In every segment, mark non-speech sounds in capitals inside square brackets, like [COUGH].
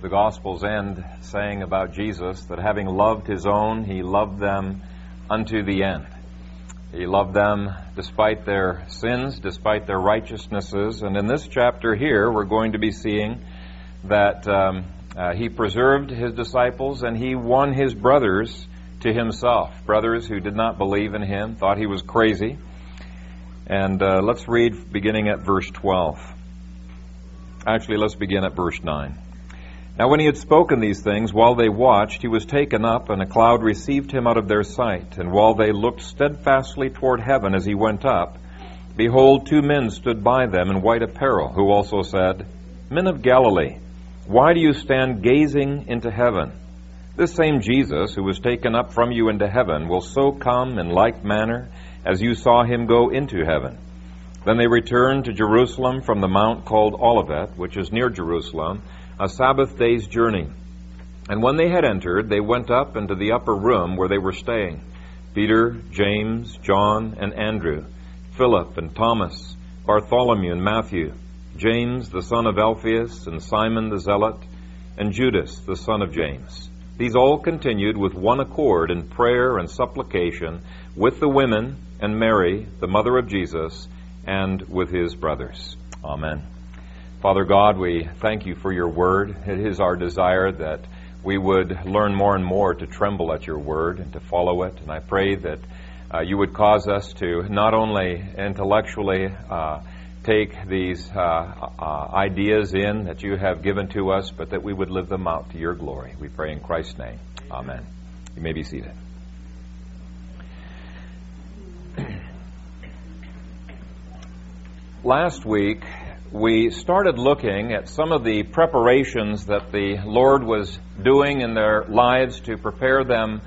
the Gospels end saying about Jesus that having loved his own, he loved them unto the end. He loved them despite their sins, despite their righteousnesses. And in this chapter here, we're going to be seeing that um, uh, he preserved his disciples and he won his brothers to himself. Brothers who did not believe in him, thought he was crazy. And uh, let's read beginning at verse 12. Actually, let's begin at verse 9. Now, when he had spoken these things, while they watched, he was taken up, and a cloud received him out of their sight. And while they looked steadfastly toward heaven as he went up, behold, two men stood by them in white apparel, who also said, Men of Galilee, why do you stand gazing into heaven? This same Jesus, who was taken up from you into heaven, will so come in like manner as you saw him go into heaven. Then they returned to Jerusalem from the mount called Olivet, which is near Jerusalem a Sabbath day's journey. And when they had entered, they went up into the upper room where they were staying Peter, James, John, and Andrew, Philip and Thomas, Bartholomew and Matthew, James the son of Alphaeus, and Simon the Zealot, and Judas the son of James. These all continued with one accord in prayer and supplication with the women and Mary, the mother of Jesus, and with his brothers. Amen. Father God, we thank you for your word. It is our desire that we would learn more and more to tremble at your word and to follow it. And I pray that uh, you would cause us to not only intellectually uh, take these uh, uh ideas in that you have given to us, but that we would live them out to your glory. We pray in Christ's name. Amen. You may be seated. [CLEARS THROAT] Last week, we started looking at some of the preparations that the Lord was doing in their lives to prepare them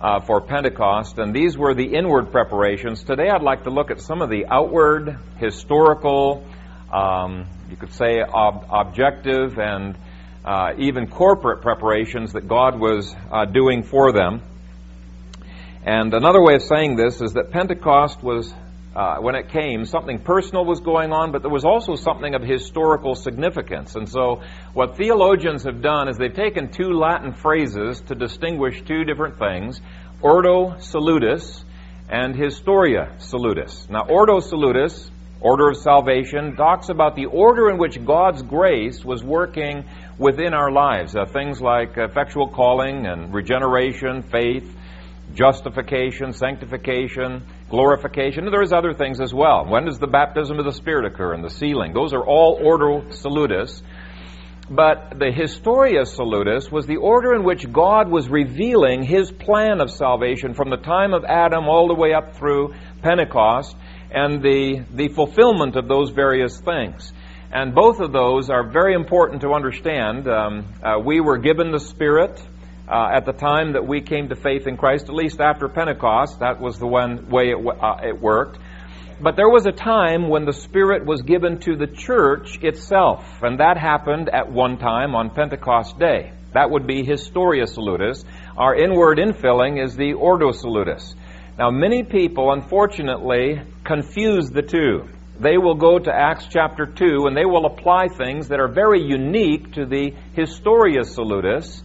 uh, for Pentecost, and these were the inward preparations. Today I'd like to look at some of the outward, historical, um, you could say ob- objective, and uh, even corporate preparations that God was uh, doing for them. And another way of saying this is that Pentecost was uh, when it came, something personal was going on, but there was also something of historical significance. And so, what theologians have done is they've taken two Latin phrases to distinguish two different things Ordo Salutis and Historia Salutis. Now, Ordo Salutis, order of salvation, talks about the order in which God's grace was working within our lives. Uh, things like effectual calling and regeneration, faith, justification, sanctification, glorification, and there's other things as well. When does the baptism of the Spirit occur and the sealing? Those are all Ordo Salutis. But the Historia Salutis was the order in which God was revealing His plan of salvation from the time of Adam all the way up through Pentecost and the, the fulfillment of those various things. And both of those are very important to understand. Um, uh, we were given the Spirit uh, at the time that we came to faith in Christ, at least after Pentecost. That was the one way it, uh, it worked. But there was a time when the Spirit was given to the church itself, and that happened at one time on Pentecost Day. That would be Historia Salutis. Our inward infilling is the Ordo Salutis. Now, many people, unfortunately, confuse the two. They will go to Acts chapter 2 and they will apply things that are very unique to the Historia Salutis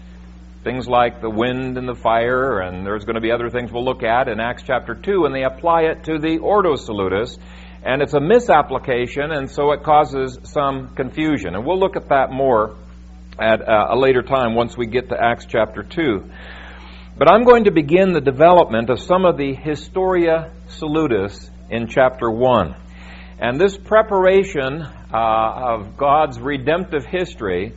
Things like the wind and the fire, and there's going to be other things we'll look at in Acts chapter 2, and they apply it to the Ordo Salutis. And it's a misapplication, and so it causes some confusion. And we'll look at that more at uh, a later time once we get to Acts chapter 2. But I'm going to begin the development of some of the Historia Salutis in chapter 1. And this preparation uh, of God's redemptive history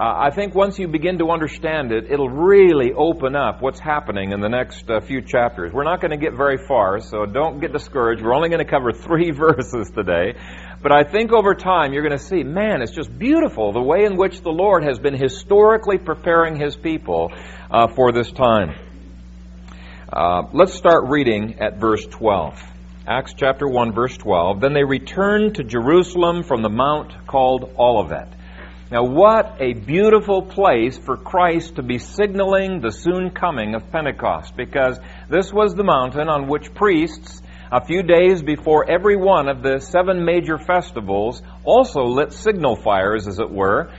uh, I think once you begin to understand it, it'll really open up what's happening in the next uh, few chapters. We're not going to get very far, so don't get discouraged. We're only going to cover [LAUGHS] three [LAUGHS] verses today. But I think over time you're going to see, man, it's just beautiful the way in which the Lord has been historically preparing His people uh, for this time. Uh, let's start reading at verse 12. Acts chapter 1, verse 12. Then they returned to Jerusalem from the mount called Olivet. Now, what a beautiful place for Christ to be signaling the soon coming of Pentecost, because this was the mountain on which priests, a few days before every one of the seven major festivals, also lit signal fires, as it were,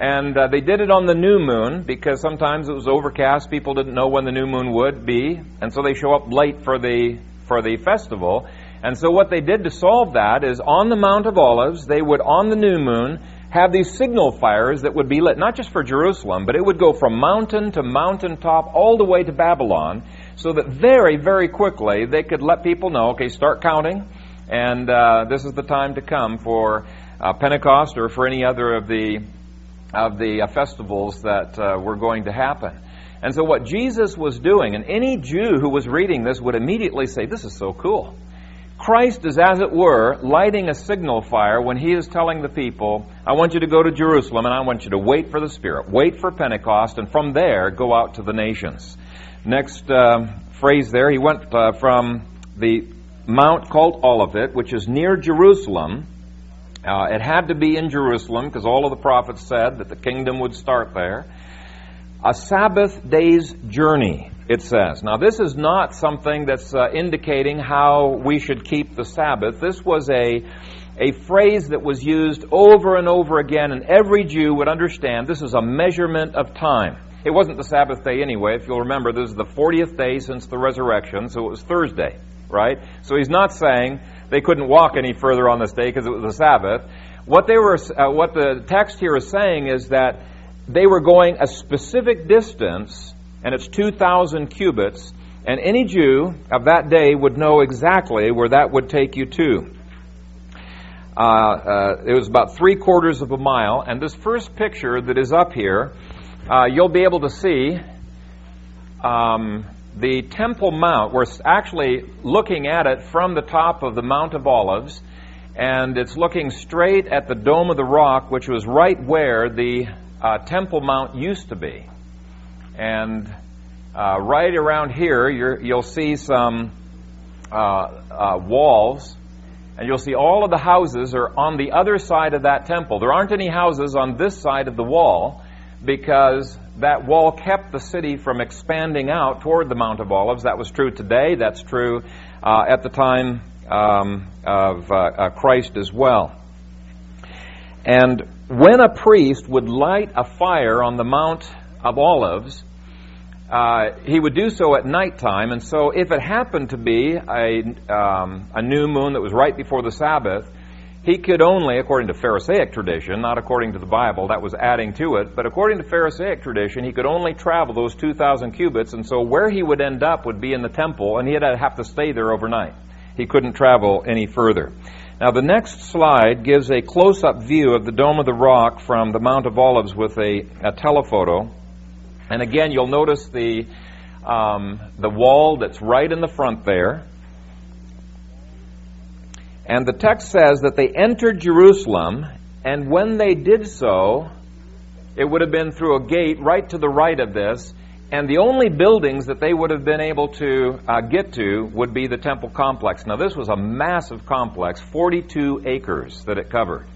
And uh, they did it on the new moon because sometimes it was overcast. People didn't know when the new moon would be. And so they show up late for the, for the festival. And so what they did to solve that is on the Mount of Olives, they would, on the new moon, have these signal fires that would be lit, not just for Jerusalem, but it would go from mountain to mountain top all the way to Babylon, so that very, very quickly they could let people know, okay, start counting, and uh, this is the time to come for uh, Pentecost or for any other of the of the uh, festivals that uh, were going to happen. And so, what Jesus was doing, and any Jew who was reading this would immediately say, This is so cool. Christ is, as it were, lighting a signal fire when he is telling the people, I want you to go to Jerusalem and I want you to wait for the Spirit, wait for Pentecost, and from there go out to the nations. Next uh, phrase there, he went uh, from the mount called Olivet, which is near Jerusalem. Uh, it had to be in Jerusalem because all of the prophets said that the kingdom would start there. A Sabbath day's journey it says. Now, this is not something that's uh, indicating how we should keep the Sabbath. This was a, a phrase that was used over and over again, and every Jew would understand this is a measurement of time. It wasn't the Sabbath day anyway. If you'll remember, this is the 40th day since the resurrection, so it was Thursday, right? So he's not saying they couldn't walk any further on this day because it was the Sabbath. What, they were, uh, what the text here is saying is that they were going a specific distance and it's 2,000 cubits, and any Jew of that day would know exactly where that would take you to. Uh, uh, it was about three quarters of a mile, and this first picture that is up here, uh, you'll be able to see um, the Temple Mount. We're actually looking at it from the top of the Mount of Olives, and it's looking straight at the Dome of the Rock, which was right where the uh, Temple Mount used to be. And uh, right around here, you will see some walls, and you'll see all of the houses are on the other side of that temple. There aren't any houses on this side of the wall because that wall kept the city from expanding out toward the Mount of Olives. That was true today. That's true uh, at the time um, of uh, uh, Christ as well. And when a priest would light a fire on the Mount of Olives, uh, he would do so at nighttime, and so if it happened to be a, um, a new moon that was right before the Sabbath, he could only, according to Pharisaic tradition, not according to the Bible, that was adding to it, but according to Pharisaic tradition, he could only travel those 2,000 cubits, and so where he would end up would be in the temple, and he'd have to stay there overnight. He couldn't travel any further. Now, the next slide gives a close up view of the Dome of the Rock from the Mount of Olives with a, a telephoto. And again, you'll notice the, um, the wall that's right in the front there. And the text says that they entered Jerusalem, and when they did so, it would have been through a gate right to the right of this, and the only buildings that they would have been able to uh, get to would be the temple complex. Now, this was a massive complex, 42 acres that it covered.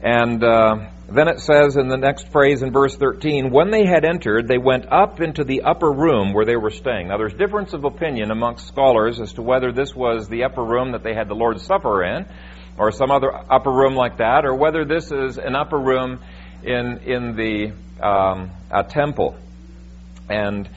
And uh, then it says in the next phrase in verse 13, when they had entered, they went up into the upper room where they were staying. Now, there's difference of opinion amongst scholars as to whether this was the upper room that they had the Lord's Supper in, or some other upper room like that, or whether this is an upper room in in the um, a temple. And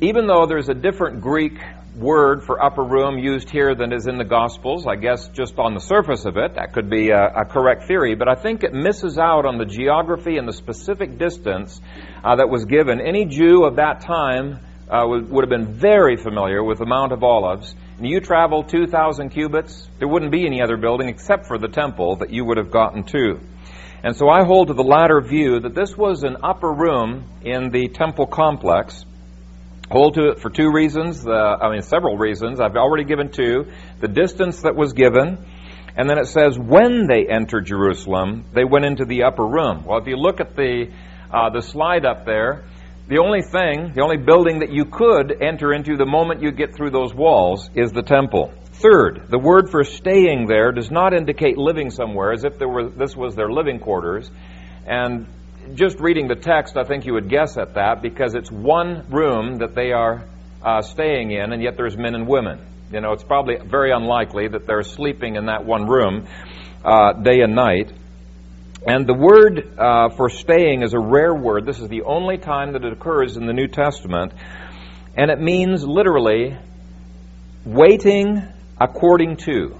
even though there's a different Greek word for upper room used here than is in the Gospels. I guess just on the surface of it, that could be a, a correct theory, but I think it misses out on the geography and the specific distance uh, that was given. Any Jew of that time uh, would, would have been very familiar with the Mount of Olives. And you travel 2,000 cubits, there wouldn't be any other building except for the temple that you would have gotten to. And so I hold to the latter view that this was an upper room in the temple complex hold to it for two reasons. Uh, I mean, several reasons. I've already given two. The distance that was given, and then it says when they entered Jerusalem, they went into the upper room. Well, if you look at the uh, the slide up there, the only thing, the only building that you could enter into the moment you get through those walls is the temple. Third, the word for staying there does not indicate living somewhere, as if there were, this was their living quarters. And just reading the text, I think you would guess at that because it's one room that they are uh, staying in, and yet there's men and women. You know, it's probably very unlikely that they're sleeping in that one room uh, day and night. And the word uh, for staying is a rare word. This is the only time that it occurs in the New Testament. And it means literally waiting according to.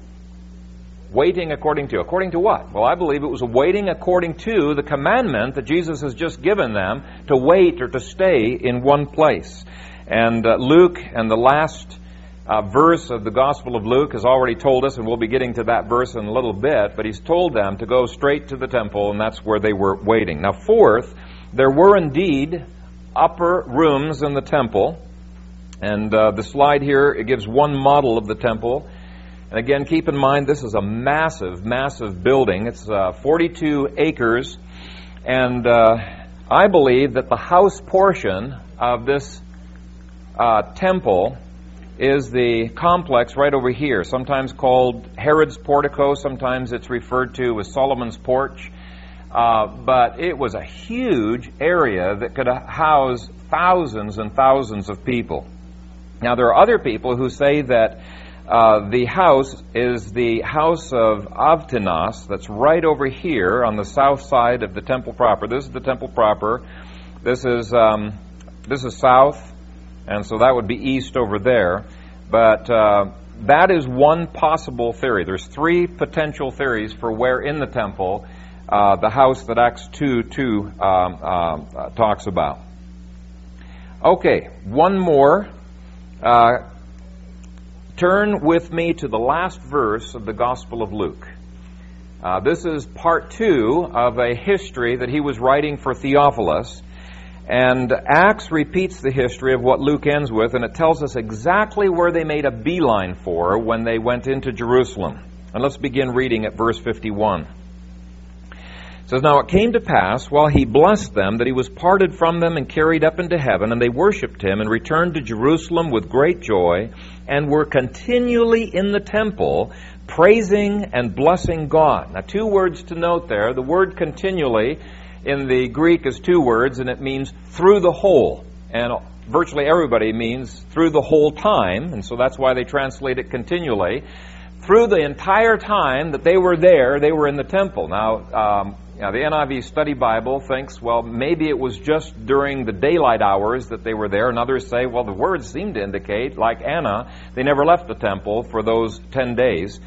Waiting according to. According to what? Well, I believe it was waiting according to the commandment that Jesus has just given them to wait or to stay in one place. And uh, Luke and the last uh, verse of the Gospel of Luke has already told us, and we'll be getting to that verse in a little bit, but he's told them to go straight to the temple, and that's where they were waiting. Now, fourth, there were indeed upper rooms in the temple, and uh, the slide here it gives one model of the temple. And again, keep in mind this is a massive, massive building. It's uh, 42 acres, and uh, I believe that the house portion of this uh, temple is the complex right over here, sometimes called Herod's portico, sometimes it's referred to as Solomon's porch. Uh, but it was a huge area that could house thousands and thousands of people. Now, there are other people who say that uh, the house is the house of Avtinas, that's right over here on the south side of the temple proper. This is the temple proper. This is um, this is south. And so that would be east over there. But uh, that is one possible theory. There's three potential theories for where in the temple uh, the house that Acts 2 2 um, uh, talks about. Okay, one more. Turn with me to the last verse of the Gospel of Luke. Uh, this is part two of a history that he was writing for Theophilus. And Acts repeats the history of what Luke ends with, and it tells us exactly where they made a beeline for when they went into Jerusalem. And let's begin reading at verse 51. Says, Now it came to pass, while he blessed them, that he was parted from them and carried up into heaven, and they worshipped him, and returned to Jerusalem with great joy, and were continually in the temple, praising and blessing God. Now, two words to note there. The word continually in the Greek is two words, and it means through the whole. And virtually everybody means through the whole time, and so that's why they translate it continually. Through the entire time that they were there, they were in the temple. Now, um, now, the NIV Study Bible thinks, well, maybe it was just during the daylight hours that they were there, and others say, well, the words seem to indicate, like Anna, they never left the temple for those 10 days.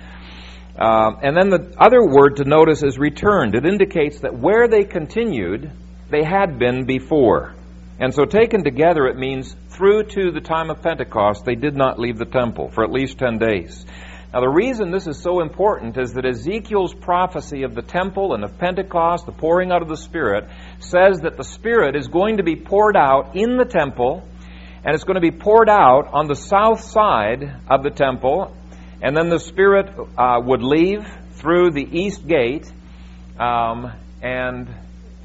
Uh, and then the other word to notice is returned. It indicates that where they continued, they had been before. And so taken together, it means through to the time of Pentecost, they did not leave the temple for at least 10 days. Now, the reason this is so important is that Ezekiel's prophecy of the temple and of Pentecost, the pouring out of the Spirit, says that the Spirit is going to be poured out in the temple, and it's going to be poured out on the south side of the temple, and then the Spirit uh, would leave through the east gate, um, and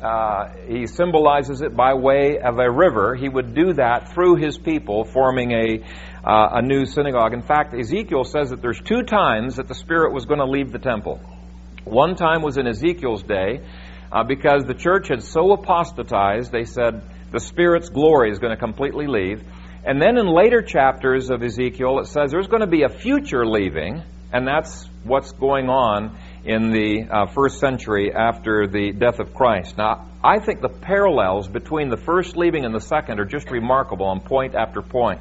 uh, he symbolizes it by way of a river. He would do that through his people, forming a, uh, a new synagogue. In fact, Ezekiel says that there's two times that the Spirit was going to leave the temple. One time was in Ezekiel's day, uh, because the church had so apostatized, they said the Spirit's glory is going to completely leave. And then in later chapters of Ezekiel, it says there's going to be a future leaving, and that's what's going on in the uh, first century after the death of Christ. Now, I think the parallels between the first leaving and the second are just remarkable on point after point.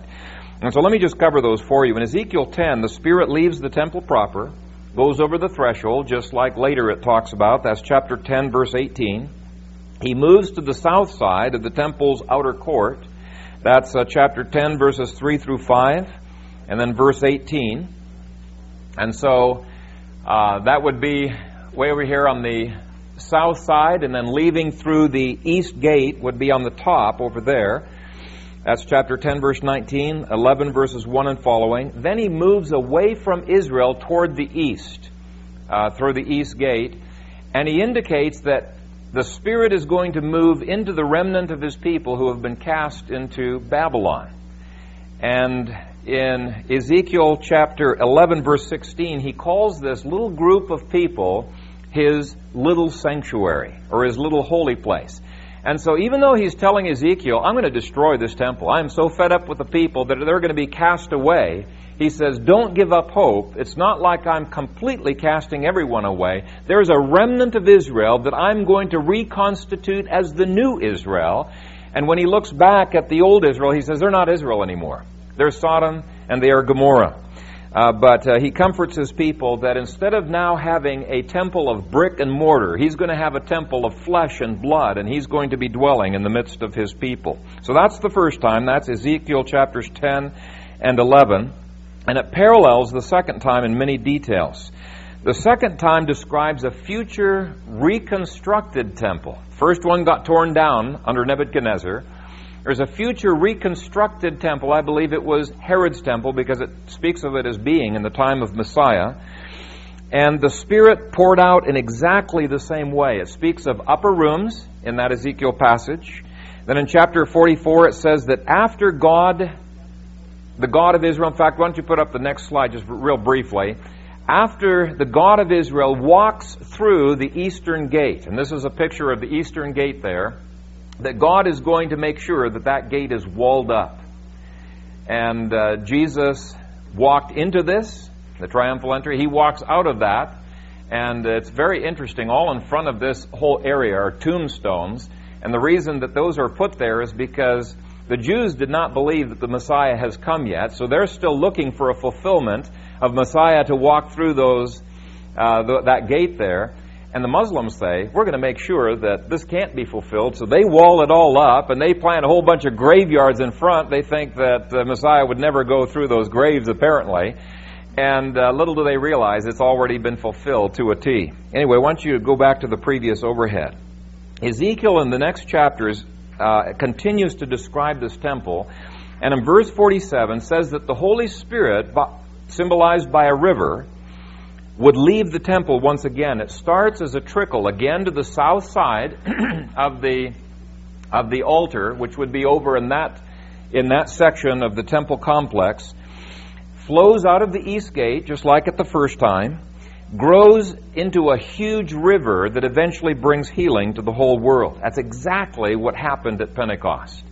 And so let me just cover those for you. In Ezekiel 10, the Spirit leaves the temple proper, goes over the threshold, just like later it talks about. That's chapter 10, verse 18. He moves to the south side of the temple's outer court. That's uh, chapter 10, verses 3 through 5, and then verse 18. And so uh, that would be way over here on the south side, and then leaving through the east gate would be on the top over there. That's chapter 10, verse 19, 11, verses 1 and following. Then he moves away from Israel toward the east, uh, through the east gate, and he indicates that the Spirit is going to move into the remnant of his people who have been cast into Babylon. And in Ezekiel chapter 11, verse 16, he calls this little group of people his little sanctuary or his little holy place. And so, even though he's telling Ezekiel, I'm going to destroy this temple, I'm so fed up with the people that they're going to be cast away, he says, Don't give up hope. It's not like I'm completely casting everyone away. There's a remnant of Israel that I'm going to reconstitute as the new Israel. And when he looks back at the old Israel, he says, They're not Israel anymore. They're Sodom and they are Gomorrah. Uh, but uh, he comforts his people that instead of now having a temple of brick and mortar, he's going to have a temple of flesh and blood, and he's going to be dwelling in the midst of his people. So that's the first time. That's Ezekiel chapters 10 and 11. And it parallels the second time in many details. The second time describes a future reconstructed temple. First one got torn down under Nebuchadnezzar. There's a future reconstructed temple. I believe it was Herod's temple because it speaks of it as being in the time of Messiah. And the Spirit poured out in exactly the same way. It speaks of upper rooms in that Ezekiel passage. Then in chapter 44, it says that after God the God of Israel. In fact, why don't you put up the next slide just real briefly? After the God of Israel walks through the eastern gate, and this is a picture of the eastern gate there, that God is going to make sure that that gate is walled up. And uh, Jesus walked into this, the triumphal entry. He walks out of that, and it's very interesting. All in front of this whole area are tombstones, and the reason that those are put there is because the Jews did not believe that the Messiah has come yet, so they're still looking for a fulfillment of Messiah to walk through those uh, th- that gate there. And the Muslims say, we're going to make sure that this can't be fulfilled. So they wall it all up and they plant a whole bunch of graveyards in front. They think that the Messiah would never go through those graves, apparently. And uh, little do they realize it's already been fulfilled to a T. Anyway, why don't you go back to the previous overhead? Ezekiel in the next chapters uh, continues to describe this temple. And in verse 47 says that the Holy Spirit, symbolized by a river, would leave the temple once again. It starts as a trickle again to the south side [CLEARS THROAT] of the of the altar, which would be over in that in that section of the temple complex, flows out of the east gate, just like at the first time, grows into a huge river that eventually brings healing to the whole world. That's exactly what happened at Pentecost.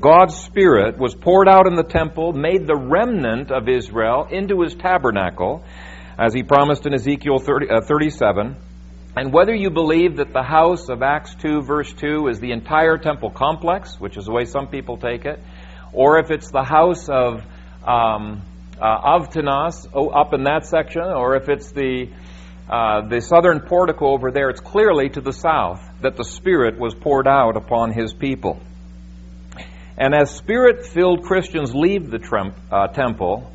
God's Spirit was poured out in the temple, made the remnant of Israel into his tabernacle, as he promised in Ezekiel 30, uh, 37. And whether you believe that the house of Acts 2, verse 2, is the entire temple complex, which is the way some people take it, or if it's the house of um, uh, Avtinas oh, up in that section, or if it's the uh, the southern portico over there, it's clearly to the south that the Spirit was poured out upon His people. And as Spirit filled Christians leave the trem- uh, temple,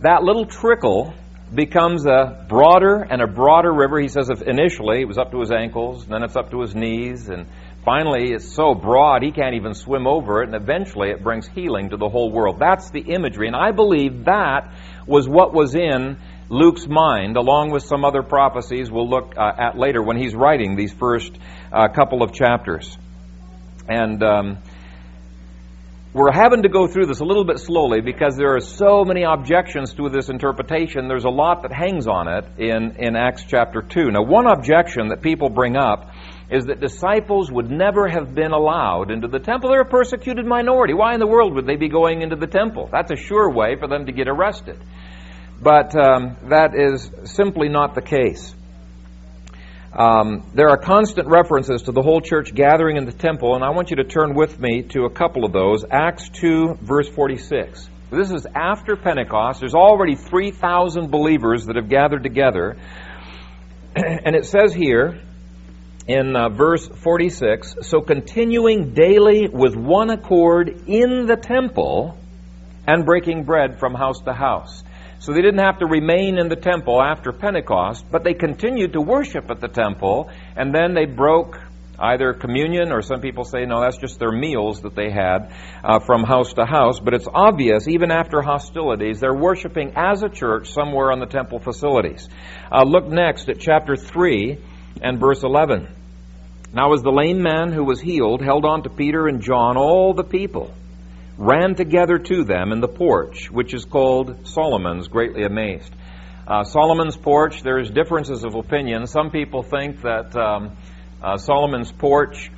that little trickle becomes a broader and a broader river. He says if initially it was up to his ankles, then it's up to his knees, and finally it's so broad he can't even swim over it, and eventually it brings healing to the whole world. That's the imagery, and I believe that was what was in Luke's mind, along with some other prophecies we'll look uh, at later when he's writing these first uh, couple of chapters. And um, we're having to go through this a little bit slowly because there are so many objections to this interpretation. There's a lot that hangs on it in, in Acts chapter 2. Now, one objection that people bring up is that disciples would never have been allowed into the temple. They're a persecuted minority. Why in the world would they be going into the temple? That's a sure way for them to get arrested. But um, that is simply not the case. Um, there are constant references to the whole church gathering in the temple, and I want you to turn with me to a couple of those. Acts 2, verse 46. This is after Pentecost. There's already 3,000 believers that have gathered together. [CLEARS THROAT] And it says here in uh, verse 46 So continuing daily with one accord in the temple and breaking bread from house to house. So they didn't have to remain in the temple after Pentecost, but they continued to worship at the temple, and then they broke either communion, or some people say, no, that's just their meals that they had uh, from house to house. But it's obvious, even after hostilities, they're worshiping as a church somewhere on the temple facilities. Uh, look next at chapter 3 and verse 11. Now, as the lame man who was healed held on to Peter and John, all the people ran together to them in the porch, which is called Solomon's, greatly amazed. Uh, Solomon's porch, there's differences of opinion. Some people think that um, uh, Solomon's porch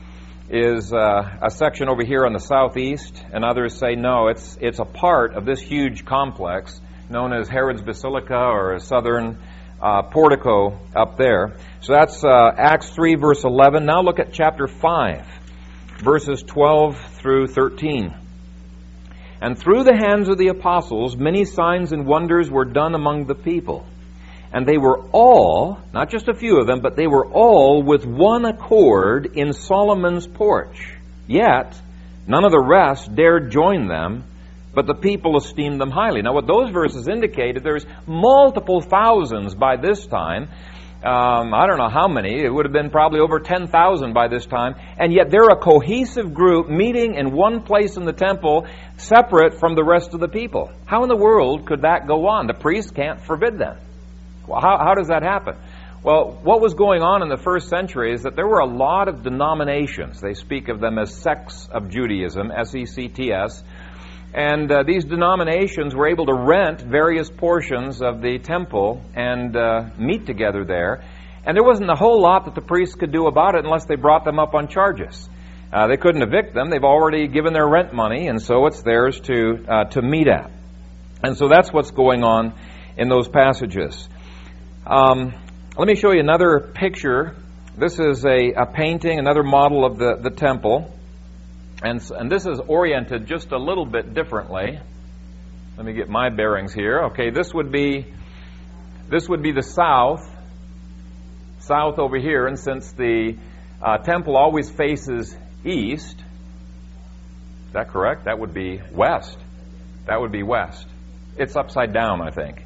is uh, a section over here on the southeast, and others say no, it's, it's a part of this huge complex. known as Herod's Basilica or a southern uh, portico up there. So that's uh, Acts 3, verse 11. Now look at chapter 5, verses 12 through 13. And through the hands of the apostles, many signs and wonders were done among the people. And they were all, not just a few of them, but they were all with one accord in Solomon's porch. Yet, none of the rest dared join them but the people esteemed them highly. Now, what those verses indicated, there's multiple thousands by this time. Um, I don't know how many. It would have been probably over 10,000 by this time. And yet they're a cohesive group meeting in one place in the temple, separate from the rest of the people. How in the world could that go on? The priest can't forbid them. Well, how, how does that happen? Well, what was going on in the first century is that there were a lot of denominations. They speak of them as sects of Judaism, S E C T S and uh, these denominations were able to rent various portions of the temple and uh, meet together there. And there wasn't a whole lot that the priests could do about it unless they brought them up on charges. Uh, they couldn't evict them. They've already given their rent money, and so it's theirs to, uh, to meet at. And so that's what's going on in those passages. Um, let me show you another picture. This is a, a painting, another model of the, the temple. And, and this is oriented just a little bit differently. Let me get my bearings here. Okay, this would be this would be the south, south over here, and since the uh, temple always faces east, is that correct? That would be west. That would be west. It's upside down, I think.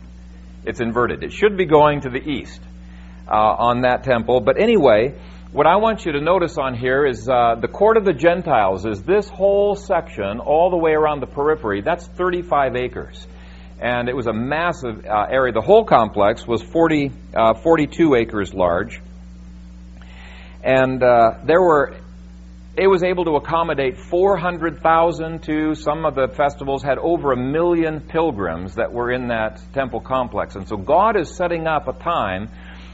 It's inverted. It should be going to the east uh, on that temple. But anyway, what I want you to notice on here is uh, the court of the Gentiles is this whole section all the way around the periphery. That's 35 acres. And it was a massive uh, area. The whole complex was 40, uh, 42 acres large. And uh, there were, it was able to accommodate 400,000 to some of the festivals had over a million pilgrims that were in that temple complex. And so God is setting up a time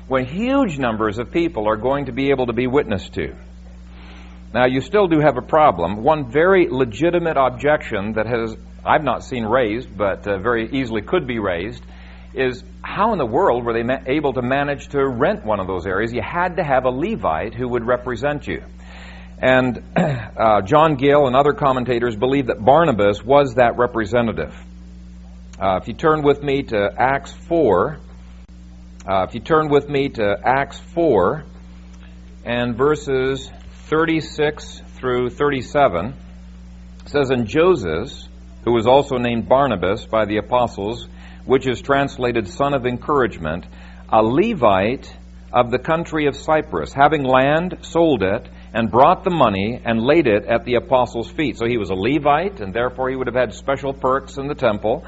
when huge numbers of people are going to be able to be witnessed to. Now, you still do have a problem. One very legitimate objection that has I've not seen raised, but uh, very easily could be raised, is how in the world were they ma- able to manage to rent one of those areas? You had to have a Levite who would represent you. And [CLEARS THROAT] uh, John Gill and other commentators believe that Barnabas was that representative. Uh, if you turn with me to Acts 4, uh, if you turn with me to Acts 4 and verses 36 through 37, it says, And Joseph, who was also named Barnabas by the apostles, which is translated son of encouragement, a Levite of the country of Cyprus, having land, sold it, and brought the money and laid it at the apostles' feet. So he was a Levite, and therefore he would have had special perks in the temple.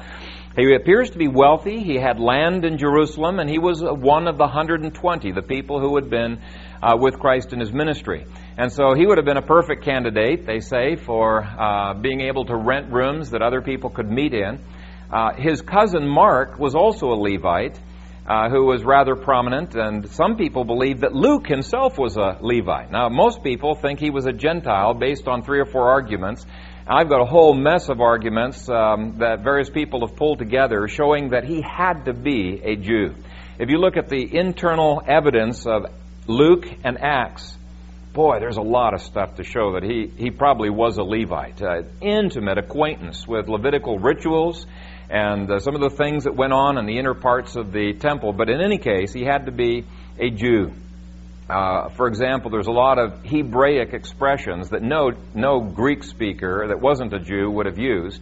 He appears to be wealthy. He had land in Jerusalem, and he was one of the 120, the people who had been uh, with Christ in his ministry. And so he would have been a perfect candidate, they say, for uh, being able to rent rooms that other people could meet in. Uh, his cousin Mark was also a Levite. Uh, who was rather prominent, and some people believe that Luke himself was a Levite. Now, most people think he was a Gentile based on three or four arguments, I've got a whole mess of arguments um, that various people have pulled together showing that he had to be a Jew. If you look at the internal evidence of Luke and Acts, boy, there's a lot of stuff to show that he, he probably was a Levite. Uh, intimate acquaintance with Levitical rituals and uh, some of the things that went on in the inner parts of the temple. But in any case, he had to be a Jew. Uh, for example, there's a lot of Hebraic expressions that no, no Greek speaker that wasn't a Jew would have used,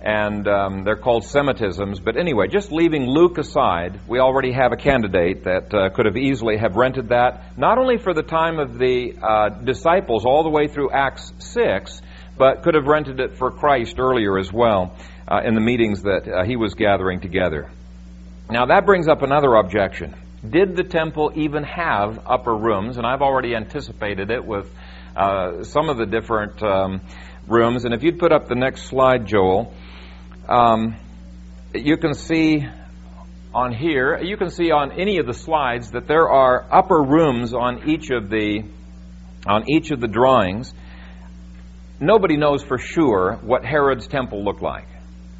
and um, they're called Semitisms. But anyway, just leaving Luke aside, we already have a candidate that uh, could have easily have rented that, not only for the time of the uh, disciples all the way through Acts 6, but could have rented it for Christ earlier as well uh, in the meetings that uh, he was gathering together. Now that brings up another objection did the temple even have upper rooms? And I've already anticipated it with uh, some of the different um, rooms. And if you'd put up the next slide, Joel, um, you can see on here, you can see on any of the slides that there are upper rooms on each of the on each of the drawings. Nobody knows for sure what Herod's temple looked like.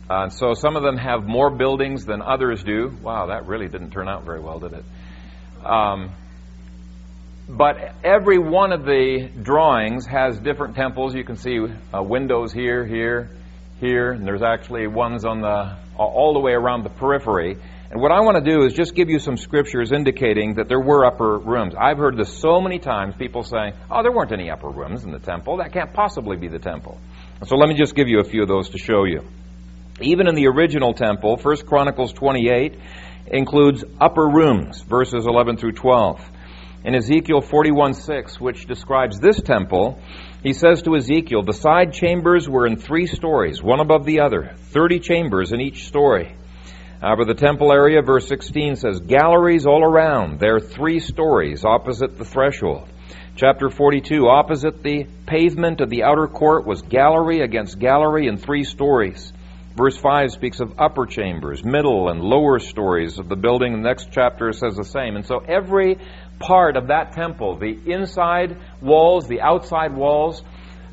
Uh, so some of them have more buildings than others do. Wow, that really didn't turn out very well, did it? Um, but every one of the drawings has different temples. You can see uh, windows here, here, here, and there's actually ones on the all the way around the periphery. And what I want to do is just give you some scriptures indicating that there were upper rooms. I've heard this so many times, people saying, "Oh, there weren't any upper rooms in the temple. That can't possibly be the temple." So let me just give you a few of those to show you. Even in the original temple, 1 Chronicles 28 includes upper rooms, verses 11 through 12 in Ezekiel 41:6, which describes this temple, he says to Ezekiel, The side chambers were in three stories, one above the other, 30 chambers in each story. However, the temple area, verse 16 says, Galleries all around. There are three stories opposite the threshold. Chapter 42, opposite the pavement of the outer court was gallery against gallery in three stories. Verse 5 speaks of upper chambers, middle and lower stories of the building. The next chapter says the same. And so every part of that temple, the inside walls, the outside walls,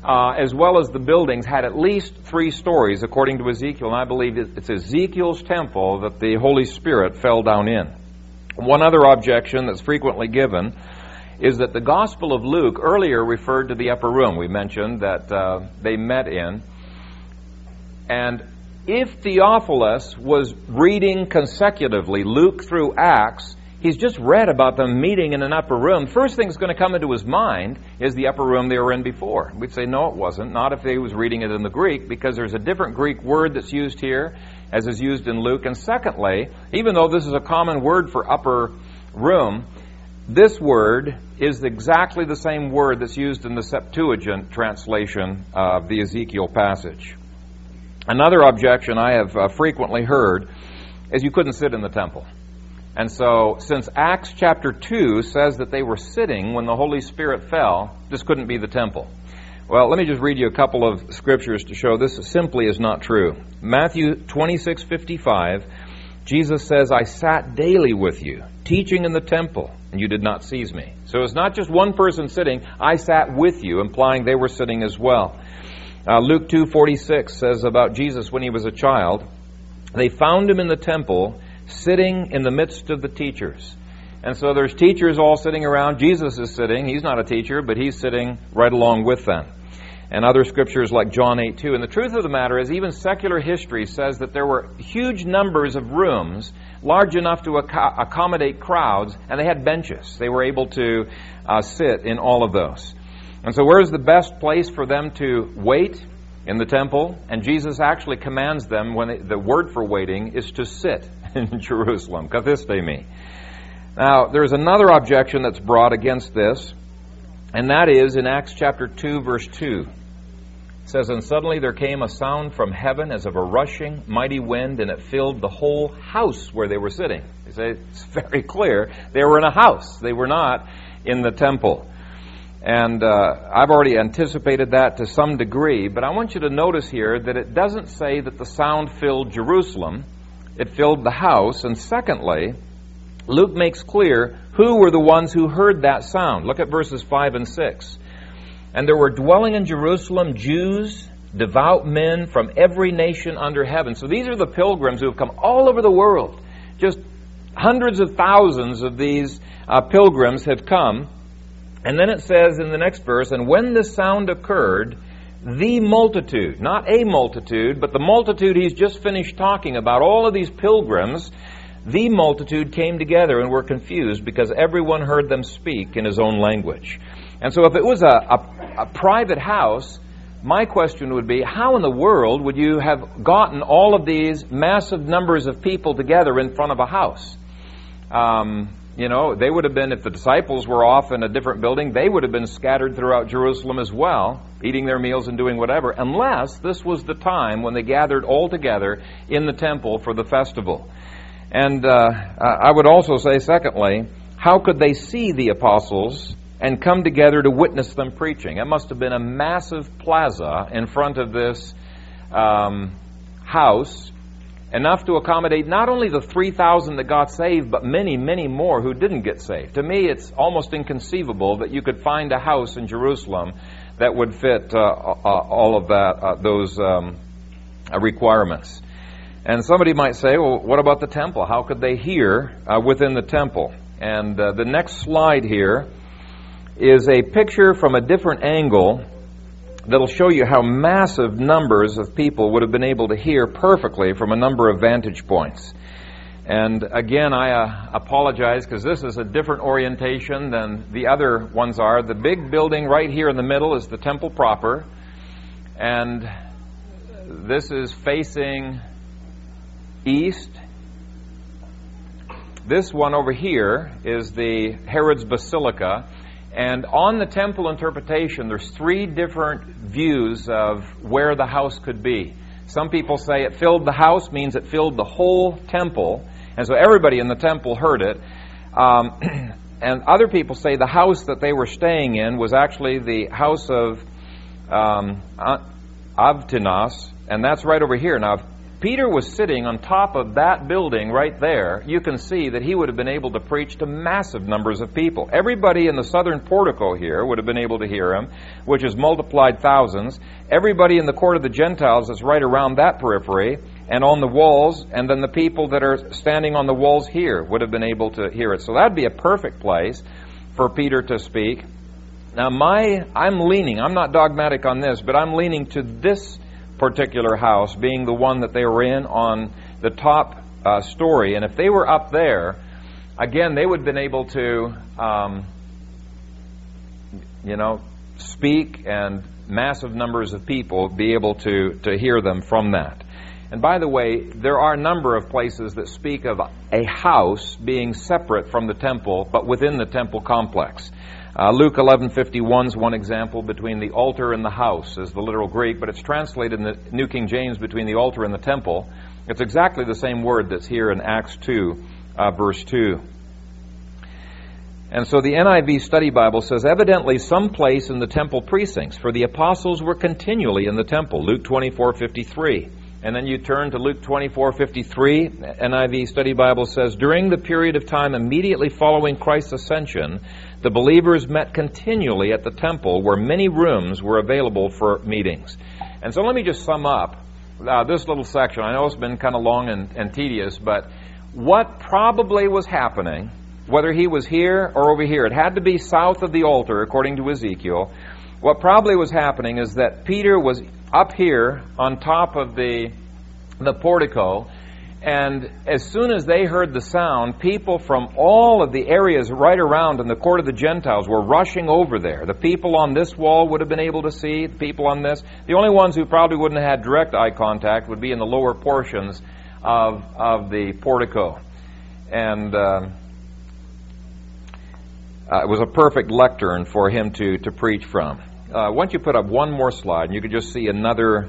uh, as well as the buildings, had at least three stories, according to Ezekiel. And I believe it's Ezekiel's temple that the Holy Spirit fell down in. One other objection that's frequently given is that the Gospel of Luke earlier referred to the upper room we mentioned that uh, they met in. And if Theophilus was reading consecutively Luke through Acts, He's just read about them meeting in an upper room. First thing that's going to come into his mind is the upper room they were in before. We'd say, no, it wasn't. Not if he was reading it in the Greek, because there's a different Greek word that's used here as is used in Luke. And secondly, even though this is a common word for upper room, this word is exactly the same word that's used in the Septuagint translation of the Ezekiel passage. Another objection I have uh, frequently heard is you couldn't sit in the temple. And so, since Acts chapter 2 says that they were sitting when the Holy Spirit fell, this couldn't be the temple. Well, let me just read you a couple of scriptures to show this simply is not true. Matthew 26:55, Jesus says, "I sat daily with you, teaching in the temple, and you did not seize me." So it's not just one person sitting, I sat with you, implying they were sitting as well. Uh, Luke 2:46 says about Jesus when he was a child, they found him in the temple sitting in the midst of the teachers. And so there's teachers all sitting around. Jesus is sitting. He's not a teacher, but he's sitting right along with them. And other scriptures like John 8 2. And the truth of the matter is, even secular history says that there were huge numbers of rooms, large enough to ac- accommodate crowds, and they had benches. They were able to uh, sit in all of those. And so, where's the best place for them to wait? In the temple. And Jesus actually commands them, when they, the word for waiting is to sit [LAUGHS] in Jerusalem. Kathistemi. Now, there's another objection that's brought against this, and that is in Acts chapter 2, verse 2. It says, And suddenly there came a sound from heaven as of a rushing mighty wind, and it filled the whole house where they were sitting. You say, it's [LAUGHS] very clear. They were in a house, they were not in the temple. And uh, I've already anticipated that to some degree, but I want you to notice here that it doesn't say that the sound filled Jerusalem it filled the house. And secondly, Luke makes clear who were the ones who heard that sound. Look at verses 5 and 6. And there were dwelling in Jerusalem Jews, devout men from every nation under heaven. So these are the pilgrims who have come all over the world. Just hundreds of thousands of these uh, pilgrims have come. And then it says in the next verse, And when this sound occurred, the multitude, not a multitude, but the multitude he's just finished talking about, all of these pilgrims, the multitude came together and were confused because everyone heard them speak in his own language. And so if it was a, a, a private house, my question would be how in the world would you have gotten all of these massive numbers of people together in front of a house? Um, you know, they would have been, if the disciples were off in a different building, they would have been scattered throughout Jerusalem as well, eating their meals and doing whatever, unless this was the time when they gathered all together in the temple for the festival. And uh, I would also say, secondly, how could they see the apostles and come together to witness them preaching? It must have been a massive plaza in front of this um, house enough to accommodate not only the 3,000 that got saved, but many, many more who didn't get saved. To me, it's almost inconceivable that you could find a house in Jerusalem that would fit uh, uh, all of that, uh, those um, requirements. And somebody might say, well, what about the temple? How could they hear uh, within the temple? And uh, the next slide here is a picture from a different angle that'll show you how massive numbers of people would have been able to hear perfectly from a number of vantage points. And again, I uh, apologize because this is a different orientation than the other ones are. The big building right here in the middle is the temple proper, and this is facing east. This one over here is the Herod's Basilica. And on the temple interpretation, there's three different views of where the house could be. Some people say it filled the house means it filled the whole temple, and so everybody in the temple heard it. Um, [CLEARS THROAT] and other people say the house that they were staying in was actually the house of um, Avtinas, and that's right over here. Now, Peter was sitting on top of that building right there, you can see that he would have been able to preach to massive numbers of people. Everybody in the southern portico here would have been able to hear him, which is multiplied thousands. Everybody in the court of the Gentiles is right around that periphery and on the walls, and then the people that are standing on the walls here would have been able to hear it. So that'd be a perfect place for Peter to speak. Now, my, I'm leaning, I'm not dogmatic on this, but I'm leaning to this particular house being the one that they were in on the top uh, story. And if they were up there, again, they would have been able to, um, you know, speak and massive numbers of people be able to, to hear them from that. And by the way, there are a number of places that speak of a house being separate from the temple, but within the temple complex. Uh, Luke 11:51 is one example between the altar and the house, is the literal Greek, but it's translated in the New King James between the altar and the temple. It's exactly the same word that's here in Acts 2, uh, verse 2. And so the NIV Study Bible says, evidently some place in the temple precincts, for the apostles were continually in the temple. Luke 24:53. And then you turn to Luke 24:53. NIV Study Bible says, during the period of time immediately following Christ's ascension, the believers met continually at the temple where many rooms were available for meetings. And so let me just sum up uh, this little section. I know it's been kind of long and, and tedious, but what probably was happening, whether he was here or over here, it had to be south of the altar, according to Ezekiel. What probably was happening is that Peter was up here on top of the, the portico, and as soon as they heard the sound, people from all of the areas right around in the court of the Gentiles were rushing over there. The people on this wall would have been able to see, the people on this. The only ones who probably wouldn't have had direct eye contact would be in the lower portions of, of the portico. And uh, uh, it was a perfect lectern for him to, to preach from. Uh, don't you put up one more slide, and you could just see another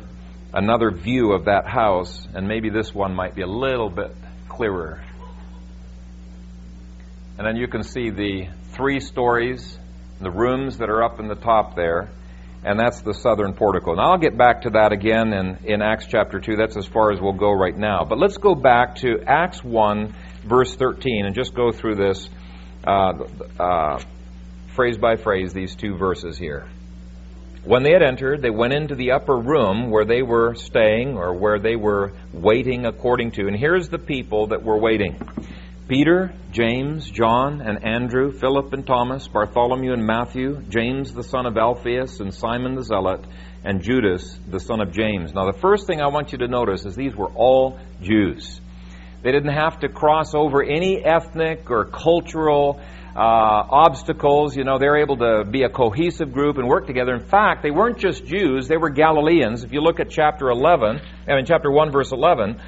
another view of that house, and maybe this one might be a little bit clearer. And then you can see the three stories, the rooms that are up in the top there, and that's the southern portico. Now I'll get back to that again in, in Acts chapter 2. That's as far as we'll go right now. But let's go back to Acts 1, verse 13, and just go through this uh, uh, phrase by phrase, these two verses here. When they had entered, they went into the upper room where they were staying or where they were waiting according to. And here's the people that were waiting Peter, James, John, and Andrew, Philip and Thomas, Bartholomew and Matthew, James the son of Alphaeus, and Simon the Zealot, and Judas the son of James. Now, the first thing I want you to notice is these were all Jews. They didn't have to cross over any ethnic or cultural uh, obstacles. You know, they're able to be a cohesive group and work together. In fact, they weren't just Jews, they were Galileans. If you look at chapter 11, I mean, chapter 1, verse 11,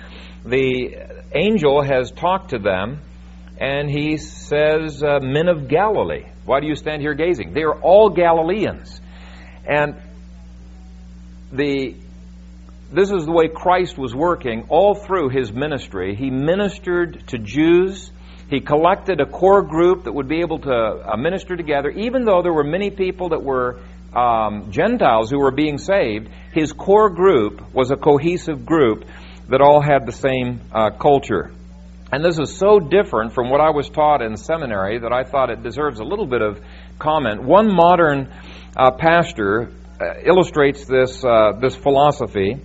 the angel has talked to them and he says, uh, Men of Galilee, why do you stand here gazing? They are all Galileans. And the this is the way Christ was working all through his ministry. He ministered to Jews he collected a core group that would be able to uh, minister together, even though there were many people that were um, Gentiles who were being saved. His core group was a cohesive group that all had the same uh, culture. And this is so different from what I was taught in seminary that I thought it deserves a little bit of comment. One modern uh, pastor uh, illustrates this, uh, this philosophy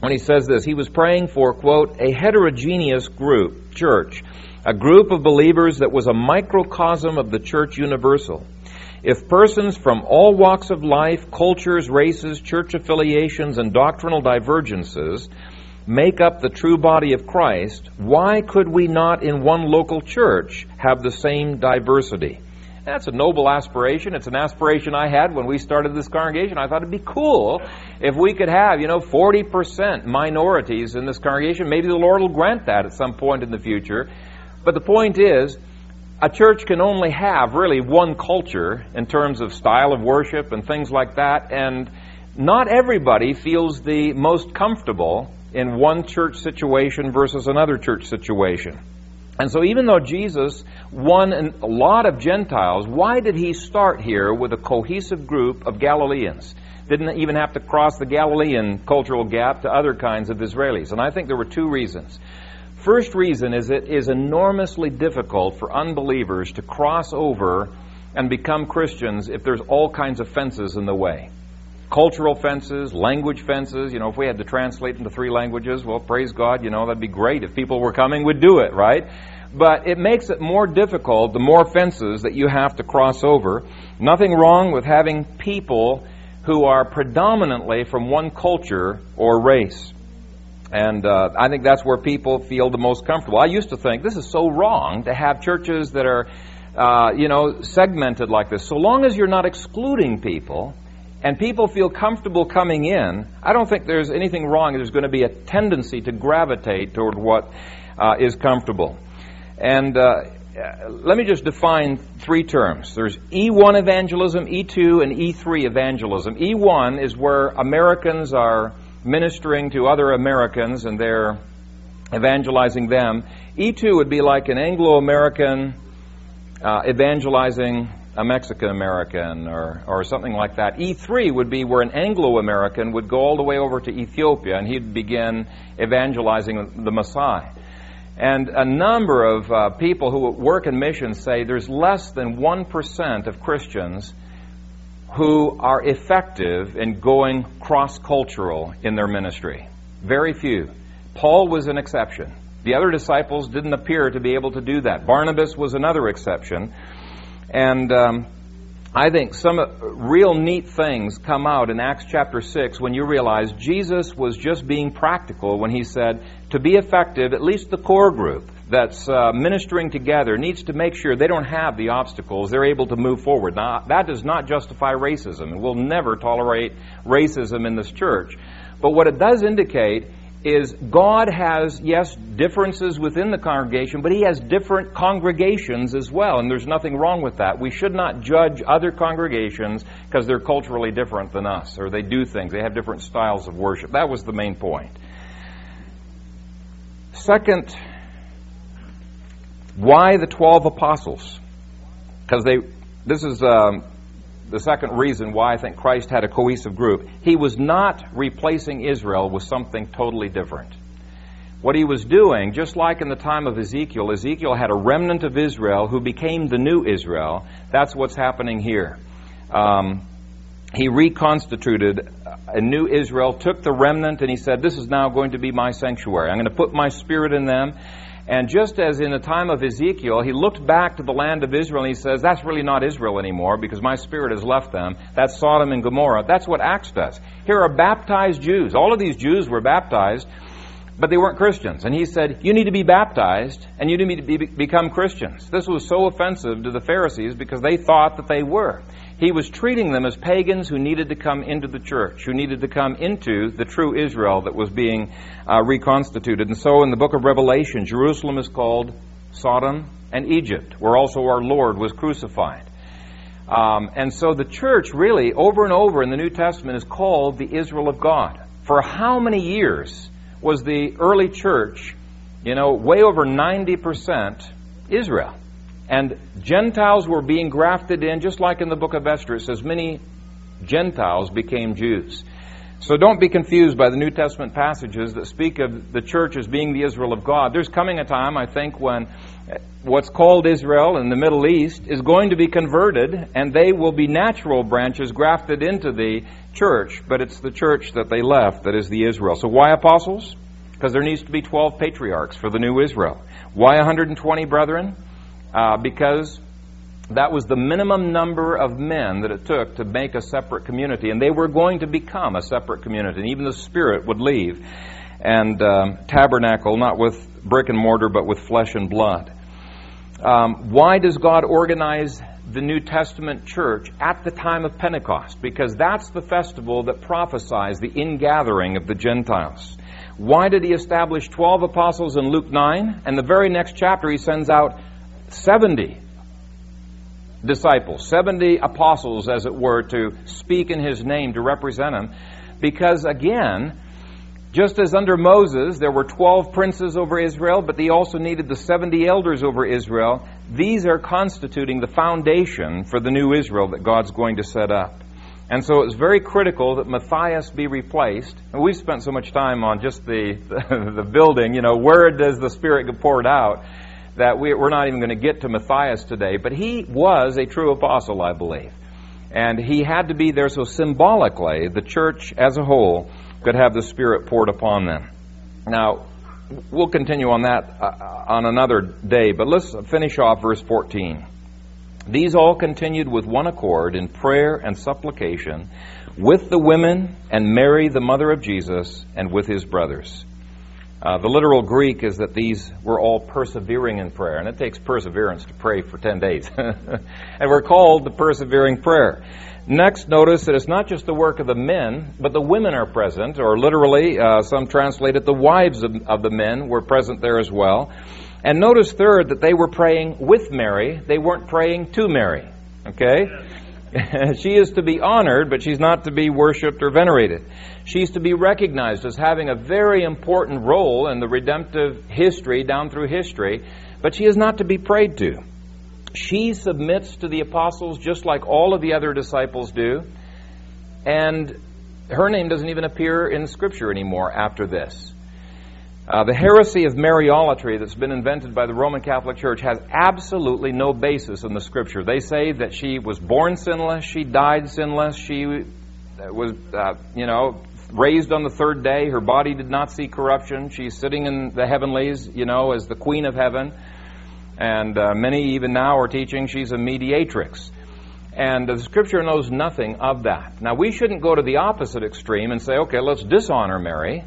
when he says this. He was praying for, quote, a heterogeneous group, church, a group of believers that was a microcosm of the church universal. If persons from all walks of life, cultures, races, church affiliations, and doctrinal divergences make up the true body of Christ, why could we not in one local church have the same diversity? That's a noble aspiration. It's an aspiration I had when we started this congregation. I thought it'd be cool if we could have, you know, 40% minorities in this congregation. Maybe the Lord will grant that at some point in the future. But the point is, a church can only have really one culture in terms of style of worship and things like that, and not everybody feels the most comfortable in one church situation versus another church situation. And so, even though Jesus won a lot of Gentiles, why did he start here with a cohesive group of Galileans? Didn't even have to cross the Galilean cultural gap to other kinds of Israelis. And I think there were two reasons. First reason is it is enormously difficult for unbelievers to cross over and become Christians if there's all kinds of fences in the way. Cultural fences, language fences. You know, if we had to translate into three languages, well, praise God, you know, that'd be great. If people were coming, we'd do it, right? But it makes it more difficult the more fences that you have to cross over. Nothing wrong with having people who are predominantly from one culture or race. And uh, I think that's where people feel the most comfortable. I used to think this is so wrong to have churches that are, uh, you know, segmented like this. So long as you're not excluding people and people feel comfortable coming in, I don't think there's anything wrong. There's going to be a tendency to gravitate toward what uh, is comfortable. And uh, let me just define three terms. There's E1 evangelism, E2, and E3 evangelism. E1 is where Americans are ministering to other Americans and they're evangelizing them. E2 would be like an Anglo American uh, evangelizing a Mexican American or, or something like that. E3 would be where an Anglo American would go all the way over to Ethiopia and he'd begin evangelizing the Messiah. And a number of uh, people who work in missions say there's less than 1% of Christians who are effective in going cross cultural in their ministry. Very few. Paul was an exception. The other disciples didn't appear to be able to do that. Barnabas was another exception. And um, I think some real neat things come out in Acts chapter 6 when you realize Jesus was just being practical when he said, to be effective, at least the core group, that's uh, ministering together needs to make sure they don't have the obstacles. They're able to move forward. Now, that does not justify racism, and we'll never tolerate racism in this church. But what it does indicate is God has, yes, differences within the congregation, but He has different congregations as well, and there's nothing wrong with that. We should not judge other congregations because they're culturally different than us, or they do things, they have different styles of worship. That was the main point. Second, why the 12 apostles? Because they, this is um, the second reason why I think Christ had a cohesive group. He was not replacing Israel with something totally different. What he was doing, just like in the time of Ezekiel, Ezekiel had a remnant of Israel who became the new Israel. That's what's happening here. Um, he reconstituted a new Israel, took the remnant, and he said, This is now going to be my sanctuary. I'm going to put my spirit in them, and just as in the time of Ezekiel, he looked back to the land of Israel and he says, That's really not Israel anymore because my spirit has left them. That's Sodom and Gomorrah. That's what Acts does. Here are baptized Jews. All of these Jews were baptized, but they weren't Christians. And he said, You need to be baptized and you need to be, become Christians. This was so offensive to the Pharisees because they thought that they were. He was treating them as pagans who needed to come into the church, who needed to come into the true Israel that was being uh, reconstituted. And so in the book of Revelation, Jerusalem is called Sodom and Egypt, where also our Lord was crucified. Um, and so the church, really, over and over in the New Testament, is called the Israel of God. For how many years was the early church, you know, way over 90% Israel? And Gentiles were being grafted in, just like in the book of Esther. It says many Gentiles became Jews. So don't be confused by the New Testament passages that speak of the church as being the Israel of God. There's coming a time, I think, when what's called Israel in the Middle East is going to be converted, and they will be natural branches grafted into the church, but it's the church that they left that is the Israel. So why apostles? Because there needs to be 12 patriarchs for the new Israel. Why 120 brethren? Uh, because that was the minimum number of men that it took to make a separate community, and they were going to become a separate community, and even the Spirit would leave and um, tabernacle not with brick and mortar, but with flesh and blood. Um, why does God organize the New Testament church at the time of Pentecost? Because that's the festival that prophesies the ingathering of the Gentiles. Why did he establish 12 apostles in Luke 9? And the very next chapter, he sends out 70 disciples, 70 apostles, as it were, to speak in his name, to represent him. Because again, just as under Moses there were 12 princes over Israel, but they also needed the 70 elders over Israel, these are constituting the foundation for the new Israel that God's going to set up. And so it's very critical that Matthias be replaced. And we've spent so much time on just the, [LAUGHS] the, building, you know, where does the Spirit get poured out? That we, are not even going to get to Matthias today, but he was a true apostle, I believe. And he had to be there so symbolically the church as a whole could have the Spirit poured upon them. Now, we'll continue on that uh, on another day, but let's finish off verse 14. These all continued with one accord in prayer and supplication with the women and Mary, the mother of Jesus, and with his brothers. Uh, the literal Greek is that these were all persevering in prayer, and it takes perseverance to pray for 10 days. [LAUGHS] and we're called the persevering prayer. Next, notice that it's not just the work of the men, but the women are present, or literally, uh, some translate it, the wives of, of the men were present there as well. And notice, third, that they were praying with Mary, they weren't praying to Mary. Okay? [LAUGHS] she is to be honored, but she's not to be worshiped or venerated. She's to be recognized as having a very important role in the redemptive history down through history, but she is not to be prayed to. She submits to the apostles just like all of the other disciples do, and her name doesn't even appear in Scripture anymore after this. Uh, the heresy of Mariolatry that's been invented by the Roman Catholic Church has absolutely no basis in the Scripture. They say that she was born sinless, she died sinless, she was, uh, you know, raised on the third day. Her body did not see corruption. She's sitting in the heavenlies, you know, as the queen of heaven. And uh, many even now are teaching she's a mediatrix. And the scripture knows nothing of that. Now, we shouldn't go to the opposite extreme and say, okay, let's dishonor Mary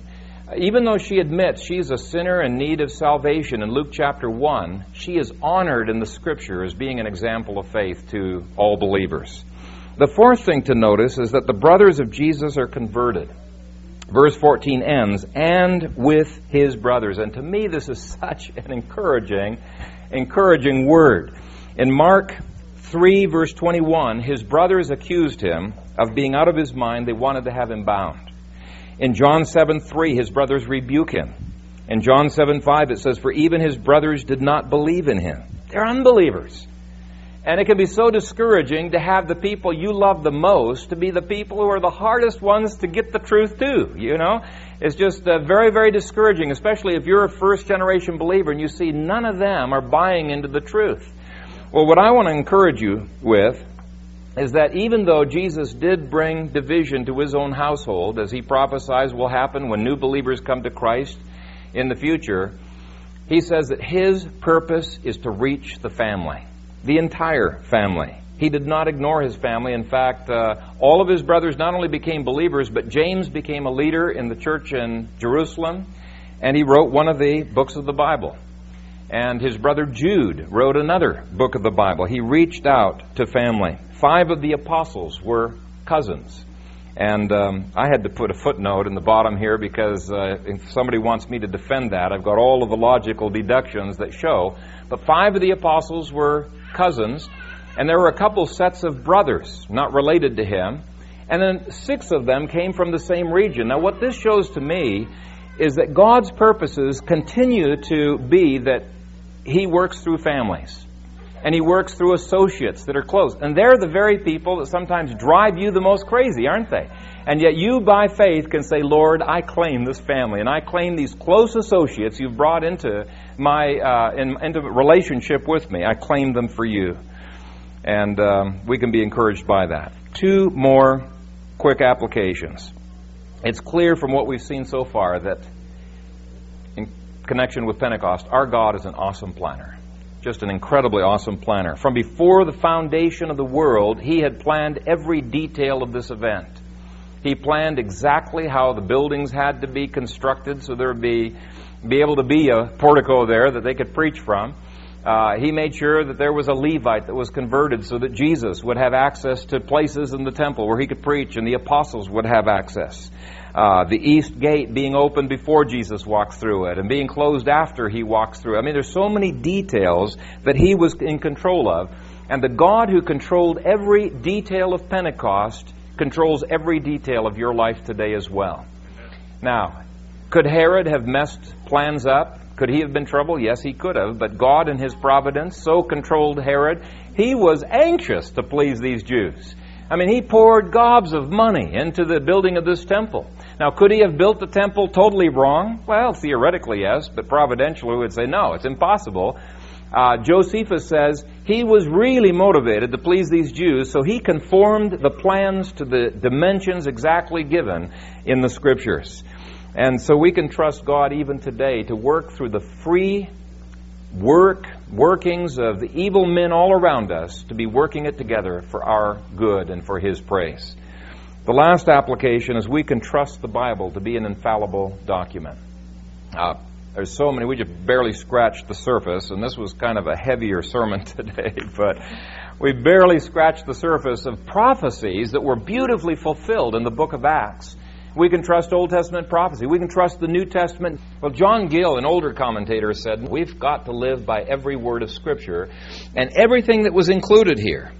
even though she admits she's a sinner in need of salvation in Luke chapter 1, she is honored in the scripture as being an example of faith to all believers. The fourth thing to notice is that the brothers of Jesus are converted. Verse 14 ends, and with his brothers. And to me, this is [LAUGHS] such an encouraging, encouraging word. In Mark 3, verse 21, his brothers accused him of being out of his mind. They wanted to have him bound. In John 7 3, his brothers rebuke him. In John 7 5, it says, For even his brothers did not believe in him. They're unbelievers. And it can be so discouraging to have the people you love the most to be the people who are the hardest ones to get the truth to, you know? It's just uh, very, very discouraging, especially if you're a first generation believer and you see none of them are buying into the truth. Well, what I want to encourage you with is that even though Jesus did bring division to his own household, as he prophesies will happen when new believers come to Christ in the future, he says that his purpose is to reach the family, the entire family. He did not ignore his family. In fact, uh, all of his brothers not only became believers, but James became a leader in the church in Jerusalem, and he wrote one of the books of the Bible. And his brother Jude wrote another book of the Bible. He reached out to family. Five of the apostles were cousins. And um, I had to put a footnote in the bottom here because uh, if somebody wants me to defend that, I've got all of the logical deductions that show. But five of the apostles were cousins, and there were a couple sets of brothers not related to him. And then six of them came from the same region. Now, what this shows to me is that God's purposes continue to be that He works through families and he works through associates that are close. And they're the very people that sometimes drive you the most crazy, aren't they? And yet you, by faith, can say, Lord, I claim this family, and I claim these close associates you've brought into my uh, in, into relationship with me. I claim them for you. And um, we can be encouraged by that. Two more quick applications. It's clear from what we've seen so far that in connection with Pentecost, our God is an awesome planner. Just an incredibly awesome planner. From before the foundation of the world, He had planned every detail of this event. He planned exactly how the buildings had to be constructed so there would be, be able to be a portico there that they could preach from. Uh, he made sure that there was a Levite that was converted so that Jesus would have access to places in the temple where he could preach and the apostles would have access. Uh, the east gate being opened before Jesus walks through it and being closed after he walks through. I mean, there's so many details that he was in control of. And the God who controlled every detail of Pentecost controls every detail of your life today as well. Now, could Herod have messed plans up? Could he have been trouble? Yes, he could have. But God, in his providence, so controlled Herod, he was anxious to please these Jews. I mean, he poured gobs of money into the building of this temple. Now, could he have built the temple totally wrong? Well, theoretically, yes, but providentially, we would say no, it's impossible. Uh, Josephus says he was really motivated to please these Jews, so he conformed the plans to the dimensions exactly given in the Scriptures. And so we can trust God even today to work through the free work, workings of the evil men all around us to be working it together for our good and for His praise. The last application is we can trust the Bible to be an infallible document. Uh, there's so many, we just barely scratched the surface, and this was kind of a heavier sermon [LAUGHS] today, but we barely scratched the surface of prophecies that were beautifully fulfilled in the book of Acts. We can trust Old Testament prophecy. We can trust the New Testament. Well, John Gill, an older commentator, said, We've got to live by every word of Scripture. And everything that was included here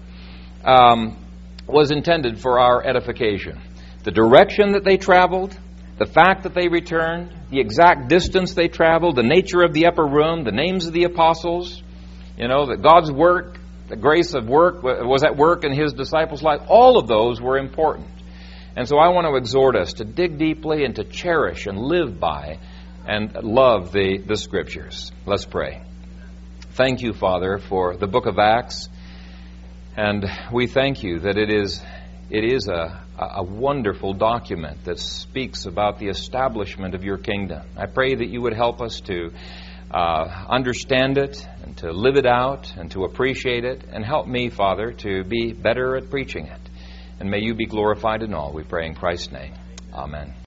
um, was intended for our edification. The direction that they traveled, the fact that they returned, the exact distance they traveled, the nature of the upper room, the names of the apostles, you know, that God's work, the grace of work was at work in his disciples' life, all of those were important. And so I want to exhort us to dig deeply and to cherish and live by and love the, the Scriptures. Let's pray. Thank you, Father, for the book of Acts. And we thank you that it is, it is a, a wonderful document that speaks about the establishment of your kingdom. I pray that you would help us to uh, understand it and to live it out and to appreciate it, and help me, Father, to be better at preaching it. And may you be glorified in all. We pray in Christ's name. Amen.